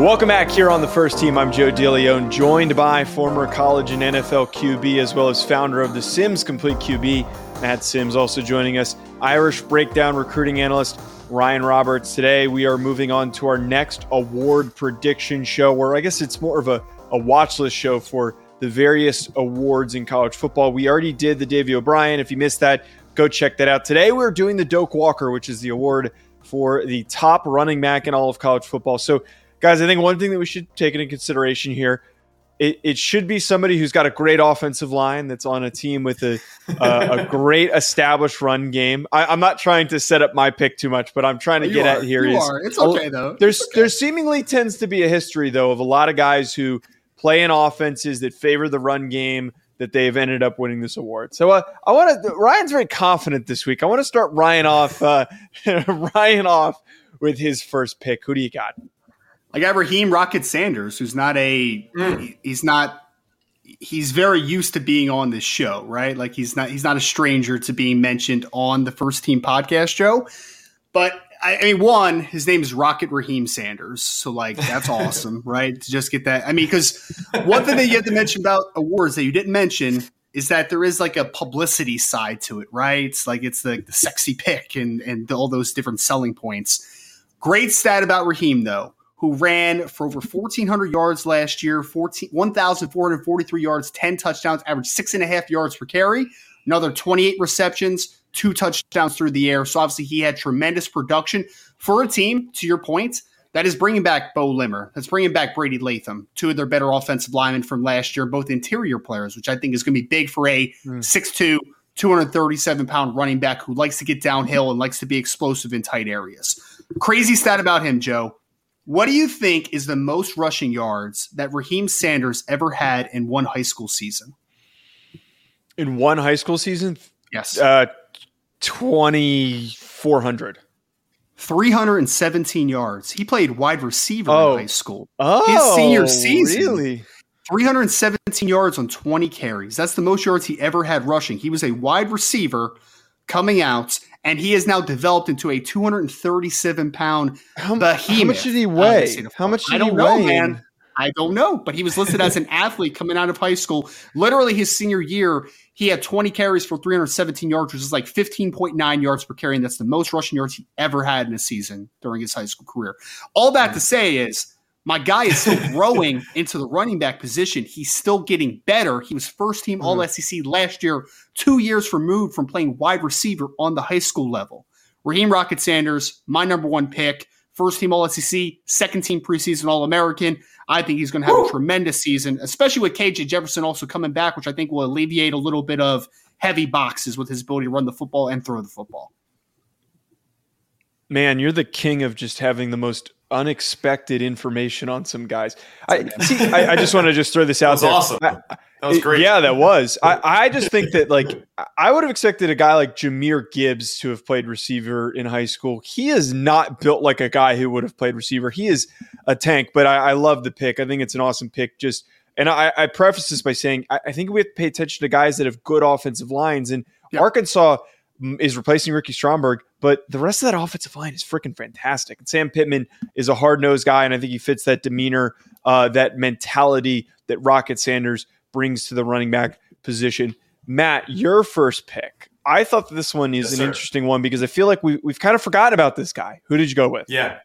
Welcome back here on the first team. I'm Joe DeLeone, joined by former college and NFL QB as well as founder of the Simms Complete QB, Matt Simms, also joining us. Irish breakdown recruiting analyst Ryan Roberts. Today we are moving on to our next award prediction show, where I guess it's more of a, a watch list show for the various awards in college football. We already did the Davy O'Brien. If you missed that, go check that out. Today we're doing the Doak Walker, which is the award for the top running back in all of college football. So guys, I think one thing that we should take into consideration here, it, it should be somebody who's got a great offensive line that's on a team with a a great established run game. I, am not trying to set up my pick too much, but I'm trying to you get are, at here is it's okay though. There's okay. there seemingly tends to be a history though of a lot of guys who play in offenses that favor the run game that they've ended up winning this award. So uh, I want to. Ryan's very confident this week. I want to start Ryan off. Uh, Ryan off with his first pick. Who do you got? I got Raheem Rocket Sanders, who's not a mm. he's not he's very used to being on this show, right? Like he's not he's not a stranger to being mentioned on the first team podcast show. But I, I mean, one, his name is Rocket Raheem Sanders, so like that's awesome, right? To just get that. I mean, because one thing that you have to mention about awards that you didn't mention is that there is like a publicity side to it, right? It's like it's the, the sexy pick and and all those different selling points. Great stat about Raheem though who ran for over 1,400 yards last year, 1,443 yards, 10 touchdowns, averaged six and a half yards per carry, another 28 receptions, two touchdowns through the air. So obviously he had tremendous production for a team, to your point, that is bringing back Beaux Limmer. That's bringing back Brady Latham, two of their better offensive linemen from last year, both interior players, which I think is going to be big for a mm. 6'2", 237 pound running back who likes to get downhill and likes to be explosive in tight areas. Crazy stat about him, Joe. What do you think is the most rushing yards that Raheem Sanders ever had in one high school season? In one high school season? Yes. Uh, 2,400. 317 yards. He played wide receiver oh. in high school. Oh, his senior season. Really? 317 yards on 20 carries. That's the most yards he ever had rushing. He was a wide receiver coming out and he has now developed into a 237 pound how, behemoth. How much did he um, weigh? How much did I don't he know, weigh? man. I don't know, but he was listed as an athlete coming out of high school. Literally, his senior year, he had 20 carries for 317 yards, which is like 15.9 yards per carry, and that's the most rushing yards he ever had in a season during his high school career. All that to say is my guy is still growing into the running back position. He's still getting better. He was first team mm-hmm. All SEC last year, two years removed from playing wide receiver on the high school level. Raheem Rocket Sanders, my number one pick, first team All SEC, second team preseason All American. I think he's going to have Woo! a tremendous season, especially with KJ Jefferson also coming back, which I think will alleviate a little bit of heavy boxes with his ability to run the football and throw the football. Man, you're the king of just having the most unexpected information on some guys. I see. I, I just want to just throw this out that was there. Awesome. that was great. Yeah, that was. I, I just think that like I would have expected a guy like Jahmyr Gibbs to have played receiver in high school. He is not built like a guy who would have played receiver. He is a tank. But I, I love the pick. I think it's an awesome pick. Just and I, I preface this by saying I, I, think we have to pay attention to guys that have good offensive lines. And yeah. Arkansas is replacing Ricky Stromberg, but the rest of that offensive line is freaking fantastic. And Sam Pittman is a hard nosed guy, and I think he fits that demeanor, uh, that mentality that Rocket Sanders brings to the running back position. Matt, your first pick. I thought that this one is yes, an sir. interesting one because I feel like we, we've kind of forgot about this guy. Who did you go with? Yeah.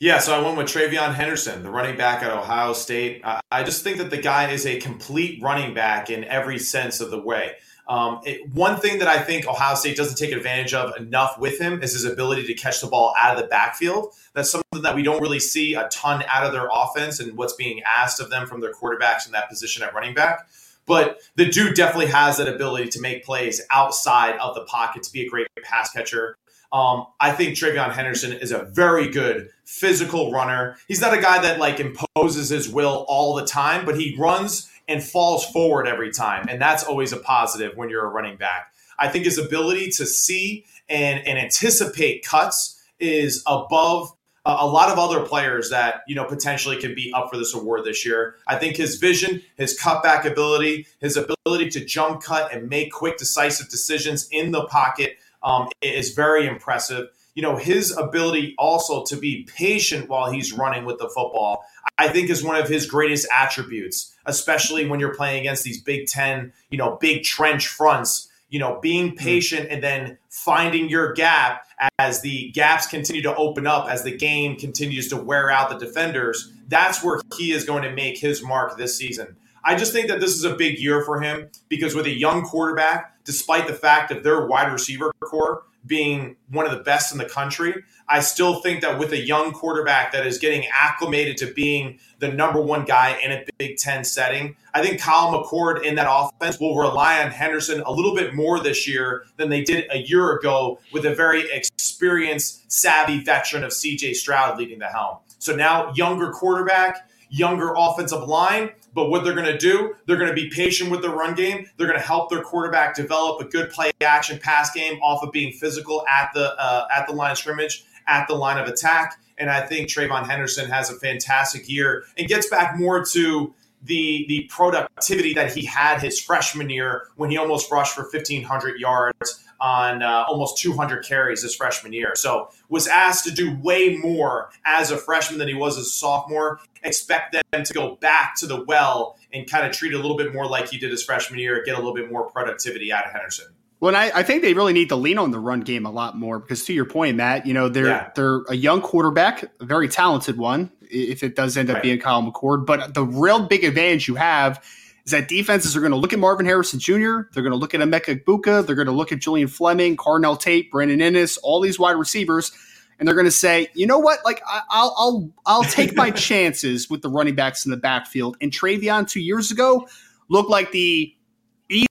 Yeah, so I went with TreVeyon Henderson, the running back at Ohio State. I just think that the guy is a complete running back in every sense of the way. Um, it, one thing that I think Ohio State doesn't take advantage of enough with him is his ability to catch the ball out of the backfield. That's something that we don't really see a ton out of their offense and what's being asked of them from their quarterbacks in that position at running back. But the dude definitely has that ability to make plays outside of the pocket, to be a great pass catcher. Um, I think TreVeyon Henderson is a very good physical runner. He's not a guy that like imposes his will all the time, but he runs and falls forward every time, and that's always a positive when you're a running back. I think his ability to see and, and anticipate cuts is above a lot of other players that you know potentially could be up for this award this year. I think his vision, his cutback ability, his ability to jump cut and make quick, decisive decisions in the pocket um, is very impressive. You know, his ability also to be patient while he's running with the football, I think is one of his greatest attributes, especially when you're playing against these Big Ten, you know, big trench fronts you know, being hmm. patient and then finding your gap as the gaps continue to open up, as the game continues to wear out the defenders, that's where he is going to make his mark this season. I just think that this is a big year for him because with a young quarterback, despite the fact of their wide receiver core being one of the best in the country, I still think that with a young quarterback that is getting acclimated to being the number one guy in a Big Ten setting, I think Kyle McCord in that offense will rely on Henderson a little bit more this year than they did a year ago with a very experienced, savvy veteran of CJ Stroud leading the helm. So now, younger quarterback, younger offensive line but what they're going to do, they're going to be patient with the run game. They're going to help their quarterback develop a good play action pass game off of being physical at the uh, at the line of scrimmage, at the line of attack. And I think TreVeyon Henderson has a fantastic year and gets back more to the the productivity that he had his freshman year when he almost rushed for 1500 yards on uh, almost 200 carries his freshman year. So was asked to do way more as a freshman than he was as a sophomore. Expect them to go back to the well and kind of treat it a little bit more like he did his freshman year, get a little bit more productivity out of Henderson. Well, I, I, think they really need to lean on the run game a lot more because, to your point, Matt, you know they're yeah. they're a young quarterback, a very talented one. If it does end up right. being Kyle McCord, but the real big advantage you have is that defenses are going to look at Marvin Harrison Jr., they're going to look at Emeka Egbuka, they're going to look at Julian Fleming, Carnell Tate, Brandon Inniss, all these wide receivers, and they're going to say, you know what, like I, will I'll I'll take my chances with the running backs in the backfield. And TreVeyon two years ago looked like the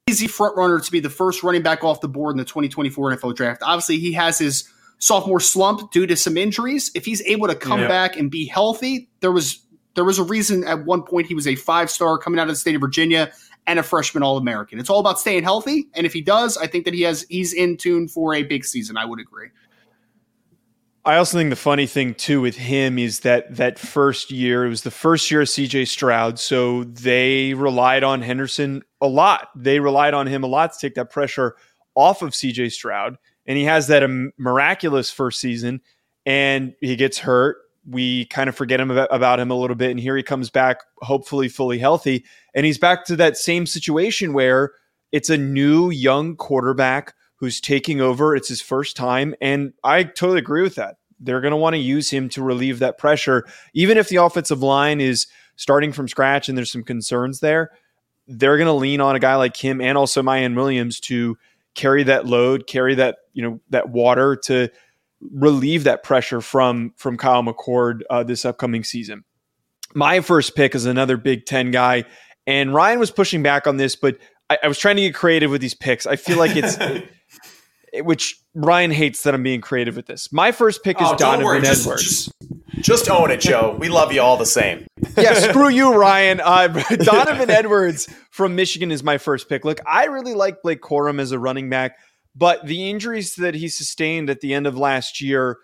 easy front runner to be the first running back off the board in the 2024 NFL draft. Obviously, he has his sophomore slump due to some injuries. If he's able to come yeah. back and be healthy, there was there was a reason at one point he was a five star coming out of the state of Virginia and a freshman All American. It's all about staying healthy, and if he does, I think that he has he's in tune for a big season. I would agree. I also think the funny thing too with him is that that first year it was the first year of CJ Stroud, so they relied on Henderson a lot. They relied on him a lot to take that pressure off of CJ Stroud, and he has that um, miraculous first season, and he gets hurt we kind of forget him about, him a little bit and here he comes back hopefully fully healthy. And he's back to that same situation where it's a new young quarterback who's taking over. It's his first time and i totally agree with that. They're going to want to use him to relieve that pressure. Even if the offensive line is starting from scratch and there's some concerns there they're going to lean on a guy like him and also Miyan Williams to carry that load carry that you know that water to relieve that pressure from from Kyle McCord uh, this upcoming season. My first pick is another Big Ten guy, and Ryan was pushing back on this, but I, I was trying to get creative with these picks. I feel like it's. it, which Ryan hates that I'm being creative with this. My first pick is oh, Donovan worry. Edwards. Just, just, just, own it, Joe. We love you all the same. yeah, screw you, Ryan. Uh, Donovan Edwards from Michigan is my first pick. Look, I really like Blake Corum as a running back. But the injuries that he sustained at the end of last year,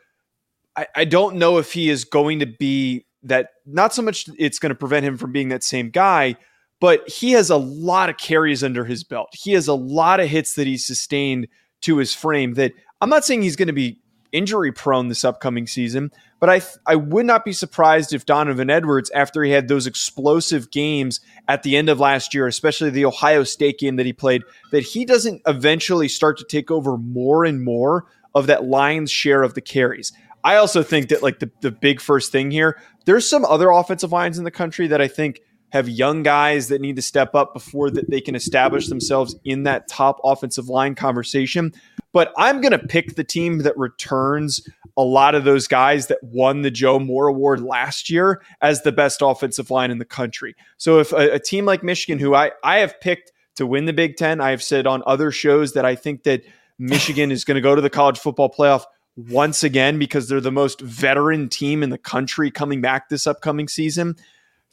I, I don't know if he is going to be that. Not so much it's going to prevent him from being that same guy, but he has a lot of carries under his belt. He has a lot of hits that he sustained to his frame that I'm not saying he's going to be injury prone this upcoming season, but I I would not be surprised if Donovan Edwards, after he had those explosive games at the end of last year, especially the Ohio State game that he played, that he doesn't eventually start to take over more and more of that lion's share of the carries. I also think that like the, the big first thing here, there's some other offensive lines in the country that I think have young guys that need to step up before that they can establish themselves in that top offensive line conversation. But I'm going to pick the team that returns a lot of those guys that won the Joe Moore Award last year as the best offensive line in the country. So if a, a team like Michigan, who I, I have picked to win the Big Ten, I have said on other shows that I think that Michigan is going to go to the college football playoff. once again because they're the most veteran team in the country coming back this upcoming season.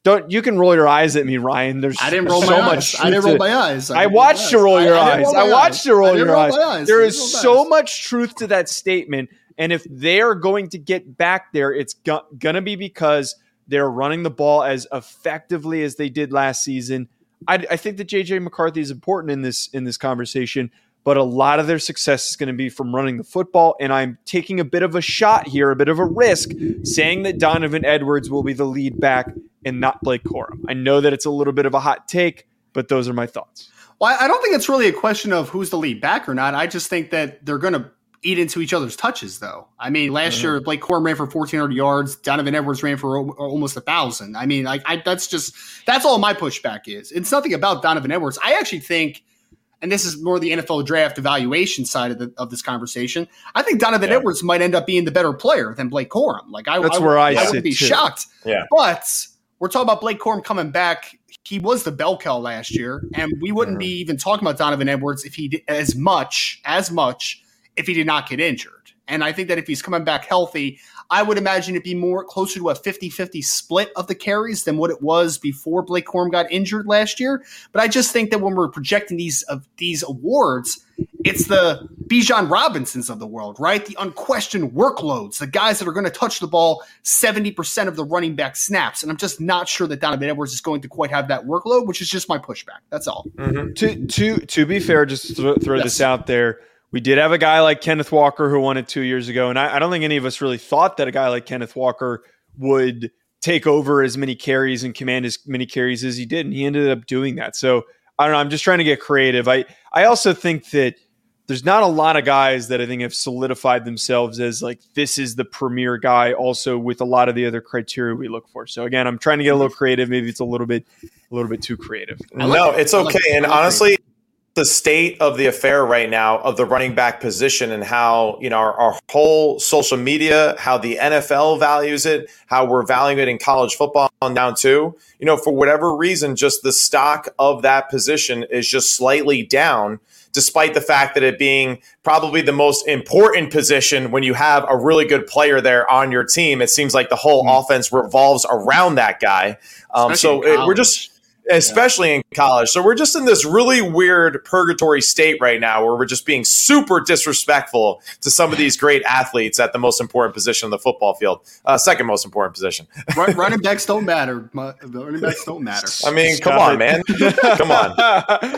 Don't you can roll your eyes at me, Ryan? There's I didn't roll so my much eyes. I didn't roll my eyes. I watched you roll your eyes. I watched you roll your eyes. There I is didn't roll my so much truth to that statement. And if they are going to get back there, it's go- going to be because they're running the ball as effectively as they did last season. I, I think that JJ McCarthy is important in this in this conversation, but a lot of their success is going to be from running the football. And I'm taking a bit of a shot here, a bit of a risk, saying that Donovan Edwards will be the lead back and not Blake Corum. I know that it's a little bit of a hot take, but those are my thoughts. Well, I don't think it's really a question of who's the lead back or not. I just think that they're going to eat into each other's touches, though. I mean, last mm-hmm. year Blake Corum ran for 1,400 yards. Donovan Edwards ran for o- almost a thousand. I mean, like I, that's just that's all my pushback is. It's nothing about Donovan Edwards. I actually think, and this is more the NFL draft evaluation side of the, of this conversation. I think Donovan Yeah. Edwards might end up being the better player than Blake Corum. Like I, That's I, where I I sit, wouldn't be too. shocked. Yeah. But we're talking about Blake Corum coming back. He was the bell cow last year, and we wouldn't be mm-hmm. even talking about Donovan Edwards if he did as much as much if he did not get injured. And I think that if he's coming back healthy, I would imagine it'd be more closer to a 50-50 split of the carries than what it was before Blake Corum got injured last year. But I just think that when we're projecting these of these awards, it's the Bijan Robinsons of the world, right? The unquestioned workloads, the guys that are going to touch the ball 70% of the running back snaps. And I'm just not sure that Donovan Edwards is going to quite have that workload, which is just my pushback. That's all. Mm-hmm. to to to be fair, just throw, throw Yes. this out there. We did have a guy like Kenneth Walker who won it two years ago, and I, I don't think any of us really thought that a guy like Kenneth Walker would take over as many carries and command as many carries as he did, and he ended up doing that. So I don't know. I'm just trying to get creative. I I also think that there's not a lot of guys that I think have solidified themselves as like this is the premier guy. Also with a lot of the other criteria we look for. So again, I'm trying to get a little creative. Maybe it's a little bit a little bit too creative. Like no, it. it's I like okay. and it. honestly, the state of the affair right now of the running back position and how you know our, our whole social media, how the NFL values it, how we're valuing it in college football down too. You know, for whatever reason, just the stock of that position is just slightly down. Despite the fact that it being probably the most important position when you have a really good player there on your team, it seems like the whole offense revolves around that guy. Um, so it- we're just especially in college. So we're just in this really weird purgatory state right now where we're just being super disrespectful to some of these great athletes at the most important position on the football field, uh, second most important position. Run, running backs don't matter. My- Running backs don't matter. I mean, Stop come on, it. man, come on.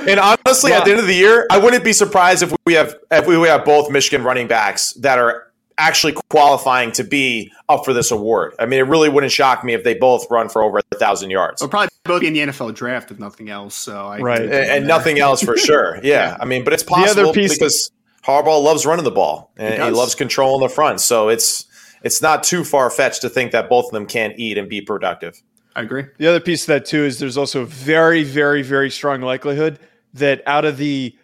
And honestly, at the end of the year, I wouldn't be surprised if we have if we have both Michigan running backs that are actually qualifying to be up for this award. I mean, it really wouldn't shock me if they both run for over a thousand yards. We'll probably both be in the NFL draft if nothing else. So I Right. and, and nothing else for sure. Yeah, I mean, but it's possible piece- because Harbaugh loves running the ball and He he, does. loves controlling the front. So it's it's not too far fetched to think that both of them can eat and be productive. I agree. The other piece of that too is there's also a very, very, very strong likelihood that out of the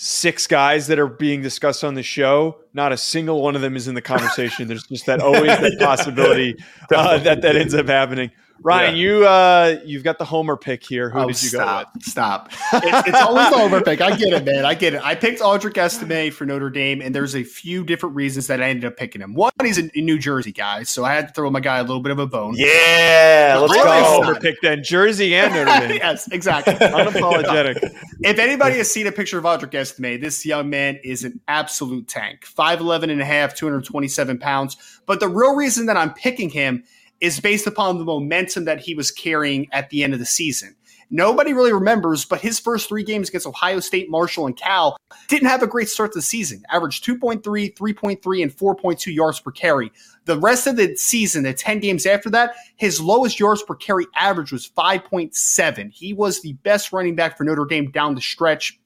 six guys that are being discussed on the show, not a single one of them is in the conversation. there's just that always that possibility uh, that that ends up happening. Ryan, Yeah. you uh, you've got the homer pick here. Who oh, did you stop, go with? Stop. It's, it's always the over pick. I get it, man. I get it. I picked Audric Estime for Notre Dame, and there's a few different reasons that I ended up picking him. One, he's a New Jersey guy, so I had to throw my guy a little bit of a bone. Yeah, let's Really? Really go. homer pick then. Jersey and Notre Dame. yes, exactly. Unapologetic. if anybody has seen a picture of Audric Estime, this young man is an absolute tank. 5'11 and a half, 227 pounds. But the real reason that I'm picking him is based upon the momentum that he was carrying at the end of the season. Nobody really remembers, but his first three games against Ohio State, Marshall, and Cal didn't have a great start to the season. Averaged 2.3, 3.3, and 4.2 yards per carry. The rest of the season, the 10 games after that, his lowest yards per carry average was 5.7. He was the best running back for Notre Dame down the stretch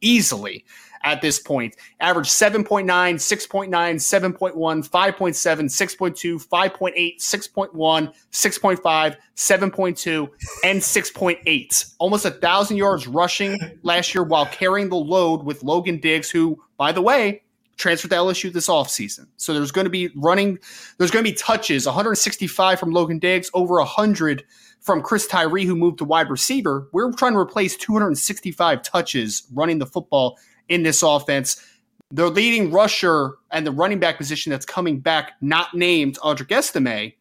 easily at this point. Average 7.9, 6.9, 7.1, 5.7, 6.2, 5.8, 6.1, 6.5, 7.2, and 6.8. Almost a thousand yards rushing last year while carrying the load with Logan Diggs, who, by the way, transferred to LSU this offseason. So there's going to be running, there's going to be touches, 165 from Logan Diggs, over 100 from Chris Tyree, who moved to wide receiver. We're trying to replace 265 touches running the football in this offense. the leading rusher and the running back position that's coming back, not named Audric Estime,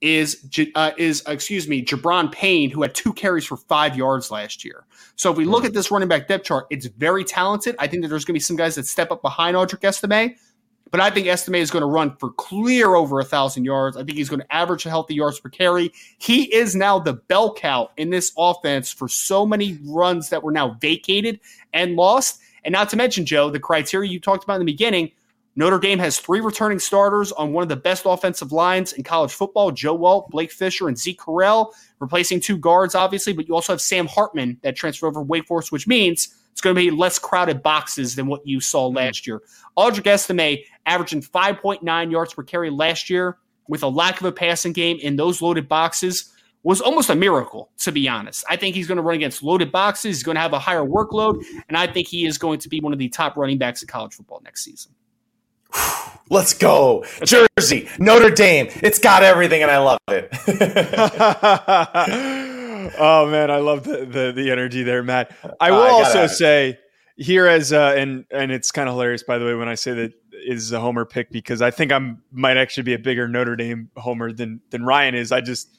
is uh, is excuse me, Gi'Bran Payne, who had two carries for five yards last year. So if we look at this running back depth chart, it's very talented. I think that there's going to be some guys that step up behind Audric Estime, but I think Estime is going to run for clear over a thousand yards. I think he's going to average a healthy yards per carry. He is now the bell cow in this offense for so many runs that were now vacated and lost. And not to mention, Joe, the criteria you talked about in the beginning Notre Dame has three returning starters on one of the best offensive lines in college football Joe Alt, Blake Fisher, and Zeke Correll, replacing two guards, obviously, but you also have Sam Hartman that transferred over Wake Forest, which means it's going to be less crowded boxes than what you saw mm-hmm. last year. Audric Estime averaging 5.9 yards per carry last year with a lack of a passing game in those loaded boxes was almost a miracle, to be honest. I think he's going to run against loaded boxes. He's going to have a higher workload, and I think he is going to be one of the top running backs in college football next season. Let's go. Jersey, Notre Dame. It's got everything and I love it. oh man, I love the, the, the energy there, Matt. I will uh, I also say here as uh, and and it's kind of hilarious by the way when I say that is a homer pick because I think I'm might actually be a bigger Notre Dame homer than than Ryan is. I just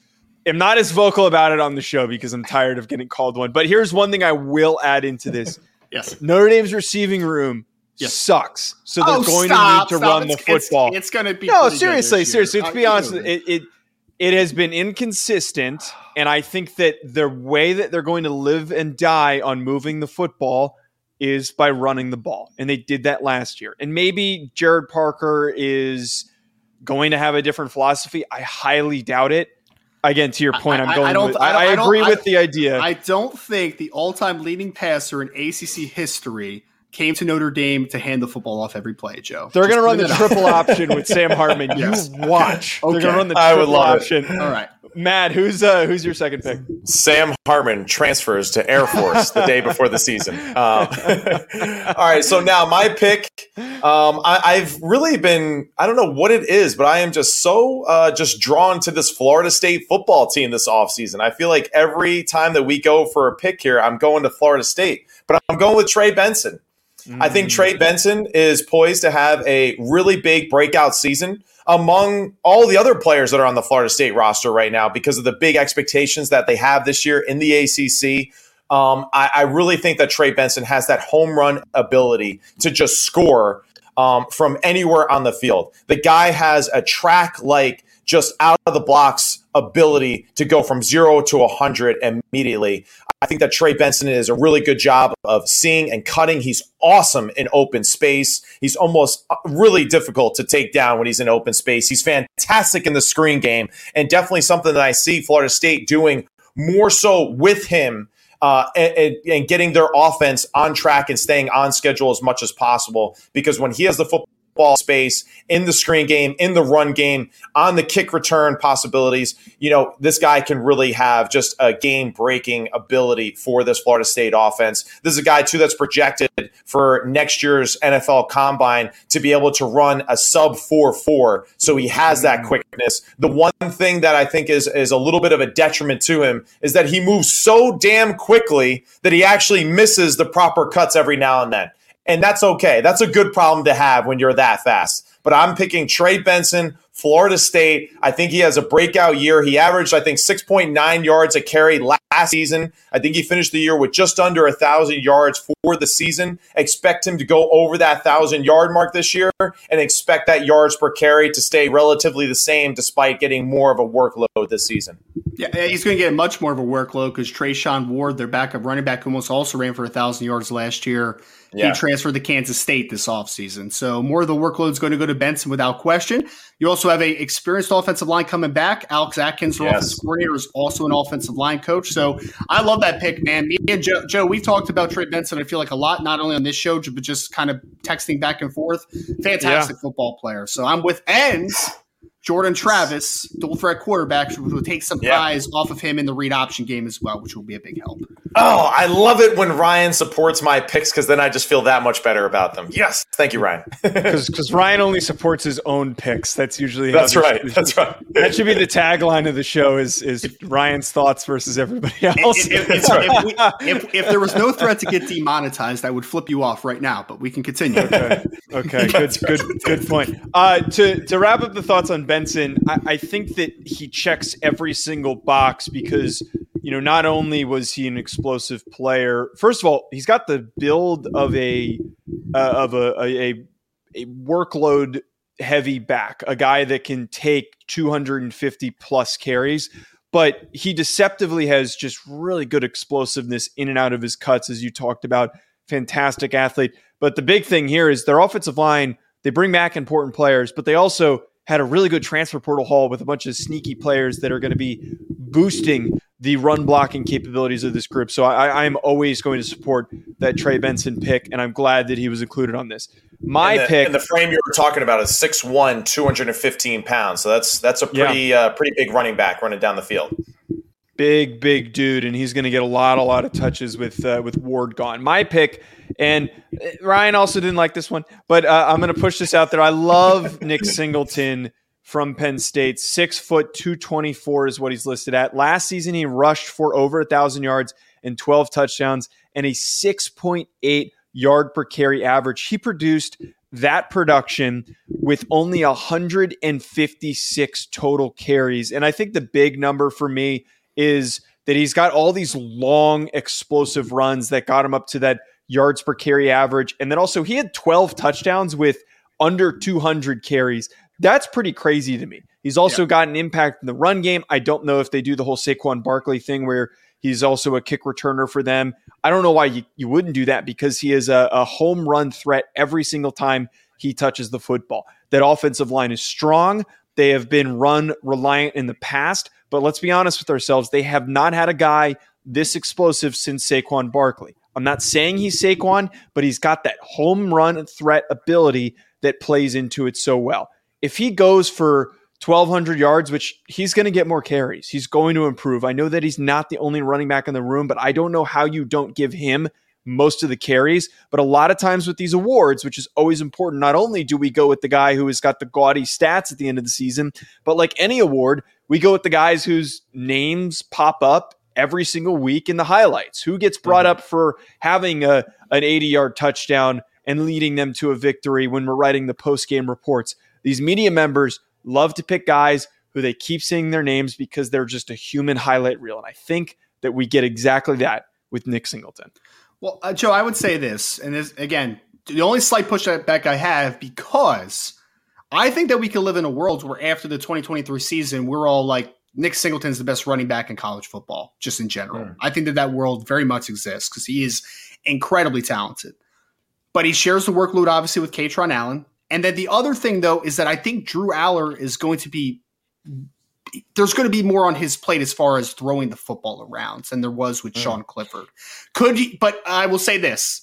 am not as vocal about it on the show because I'm tired of getting called one. But here's one thing I will add into this. yes. Notre Dame's receiving room yes. sucks. So they're oh, going stop, to need to stop. run it's, the football. It's, it's going to be no, seriously, seriously. To uh, be honest, it, it it has been inconsistent, and I think that the way that they're going to live and die on moving the football is by running the ball, and they did that last year. And maybe Gerad Parker is going to have a different philosophy. I highly doubt it again to your point i'm going I, I, with, I, I agree with the idea. I don't think the all-time leading passer in acc history came to Notre Dame to hand the football off every play, Joe. They're going to run the triple option with Sam Hartman. yes. You watch. Okay. They're going to run the triple I would love option. It. All right. Matt, who's uh, who's your second pick? Sam Hartman transfers to Air Force the day before the season. Um, all right, so now my pick. Um, I, have really been I don't know what it is, but I am just so uh, just drawn to this Florida State football team this offseason. I feel like every time that we go for a pick here, I'm going to Florida State, but I'm going with Trey Benson. Mm. I think Trey Benson is poised to have a really big breakout season among all the other players that are on the Florida State roster right now because of the big expectations that they have this year in the ACC. Um, I, I, really think that Trey Benson has that home run ability to just score um, from anywhere on the field. The guy has a track like just out of the blocks ability to go from zero to 100 immediately. I think that Trey Benson is a really good job of seeing and cutting. He's awesome in open space. He's almost uh, really difficult to take down when he's in open space. He's fantastic in the screen game and definitely something that I see Florida State doing more so with him uh, and, and, getting their offense on track and staying on schedule as much as possible. Because when he has the football, ball space, in the screen game, in the run game, on the kick return possibilities. You know, this guy can really have just a game breaking ability for this Florida State offense. This is a guy, too, that's projected for next year's NFL combine to be able to run a sub 4 4. So he has that mm-hmm. quickness. The one thing that I think is, is a little bit of a detriment to him is that he moves so damn quickly that he actually misses the proper cuts every now and then and that's okay. That's a good problem to have when you're that fast. But I'm picking Trey Benson, Florida State. I think he has a breakout year. He averaged, I think, 6.9 yards a carry last season. I think he finished the year with just under a thousand yards for the season. Expect him to go over that thousand yard mark this year, and expect that yards per carry to stay relatively the same despite getting more of a workload this season. Yeah, he's going to get much more of a workload because Treshaun Ward, their backup running back, almost also ran for a thousand yards last year. Yeah. He transferred to Kansas State this offseason. So more of the workload is going to go to Benson without question. You also have a experienced offensive line coming back. Alex Atkins, their yes. offensive coordinator, is also an offensive line coach. So I love that pick, man. Me and Joe, Joe we've talked about Trey Benson, I feel like a lot, not only on this show, but just kind of texting back and forth. Fantastic yeah. football player. So I'm with ends Jordan Travis, dual threat quarterback, will take some yeah. guys off of him in the read option game as well, which will be a big help. Oh, I love it when Ryan supports my picks because then I just feel that much better about them. Yes, thank you, Ryan. Because Ryan only supports his own picks. That's usually that's right. That's right. That should be the tagline of the show: is is Ryan's thoughts versus everybody else. If, if, if, we, if, if, there was no threat to get demonetized, I would flip you off right now. But we can continue. Okay. Okay. good. Good. Good point. Uh, to to wrap up the thoughts on Benson, I, I think that he checks every single box because you know, not only was he an explosive player, first of all, he's got the build of a uh, of a, a, a workload heavy back, a guy that can take 250 plus carries, but he deceptively has just really good explosiveness in and out of his cuts, as you talked about. Fantastic athlete. But the big thing here is their offensive line, they bring back important players, but they also had a really good transfer portal haul with a bunch of sneaky players that are going to be boosting the run blocking capabilities of this group. So I, am always going to support that Trey Benson pick, and I'm glad that he was included on this. My and the, pick, and the frame you were talking about is 6'1", 215 pounds. So that's that's a pretty yeah. uh, pretty big running back running down the field. Big big dude, and he's going to get a lot a lot of touches with uh, with Ward gone. My pick, and uh, Ryan also didn't like this one, but uh, I'm going to push this out there. I love Nick Singleton from Penn State. Six foot, 224 is what he's listed at. Last season, he rushed for over a 1,000 yards and 12 touchdowns and a 6.8 yard per carry average. He produced that production with only 156 total carries. And I think the big number for me is that he's got all these long, explosive runs that got him up to that yards per carry average. And then also, he had 12 touchdowns with under 200 carries. That's pretty crazy to me. He's also yeah. got an impact in the run game. I don't know if they do the whole Saquon Barkley thing where he's also a kick returner for them. I don't know why you, you wouldn't do that because he is a, a home run threat every single time he touches the football. That offensive line is strong. They have been run reliant in the past, but let's be honest with ourselves. They have not had a guy this explosive since Saquon Barkley. I'm not saying he's Saquon, but he's got that home run threat ability that plays into it so well if he goes for 1200 yards, which he's going to get more carries, he's going to improve. I know that he's not the only running back in the room, but I don't know how you don't give him most of the carries. But a lot of times with these awards, which is always important, not only do we go with the guy who has got the gaudy stats at the end of the season, but like any award, we go with the guys whose names pop up every single week in the highlights. Who gets brought mm-hmm. up for having a an 80 yard touchdown and leading them to a victory when we're writing the post game reports? These media members love to pick guys who they keep seeing their names because they're just a human highlight reel. And I think that we get exactly that with Nick Singleton. Well, uh, Joe, I would say this, and this, again, the only slight pushback I have because I think that we can live in a world where after the 2023 season, we're all like, Nick Singleton's the best running back in college football, just in general. Mm. I think that that world very much exists because he is incredibly talented. But he shares the workload, obviously, with Kaytron Allen. And then the other thing, though, is that I think Drew Allar is going to be there's going to be more on his plate as far as throwing the football around than there was with mm. Sean Clifford. Could he, but I will say this: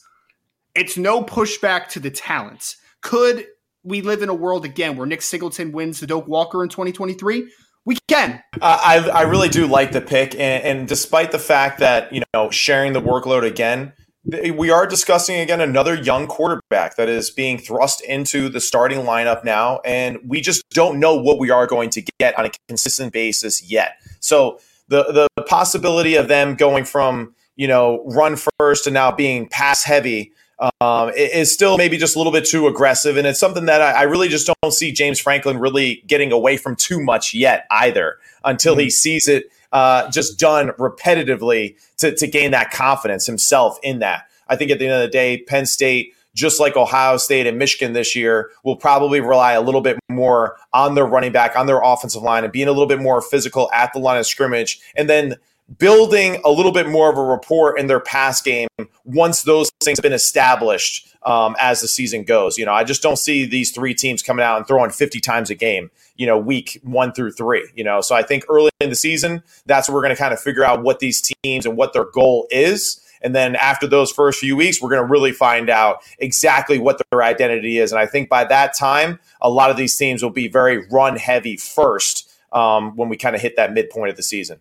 it's no pushback to the talents. Could we live in a world again where Nick Singleton wins the Doak Walker in 2023? We can. Uh, I I really do like the pick, and, and despite the fact that you know sharing the workload again we are discussing again another young quarterback that is being thrust into the starting lineup now, and we just don't know what we are going to get on a consistent basis yet. So the the possibility of them going from you know run first to now being pass heavy um, is still maybe just a little bit too aggressive, and it's something that I, I, really just don't see James Franklin really getting away from too much yet either until mm-hmm. he sees it uh, just done repetitively to, to gain that confidence himself in that. I think at the end of the day, Penn State, just like Ohio State and Michigan this year, will probably rely a little bit more on their running back, on their offensive line, and being a little bit more physical at the line of scrimmage. And then building a little bit more of a rapport in their pass game once those things have been established um, as the season goes. You know, I just don't see these three teams coming out and throwing 50 times a game, you know, week one through three, you know. So I think early in the season, that's where we're going to kind of figure out what these teams and what their goal is. And then after those first few weeks, we're going to really find out exactly what their identity is. And I think by that time, a lot of these teams will be very run heavy first um, when we kind of hit that midpoint of the season.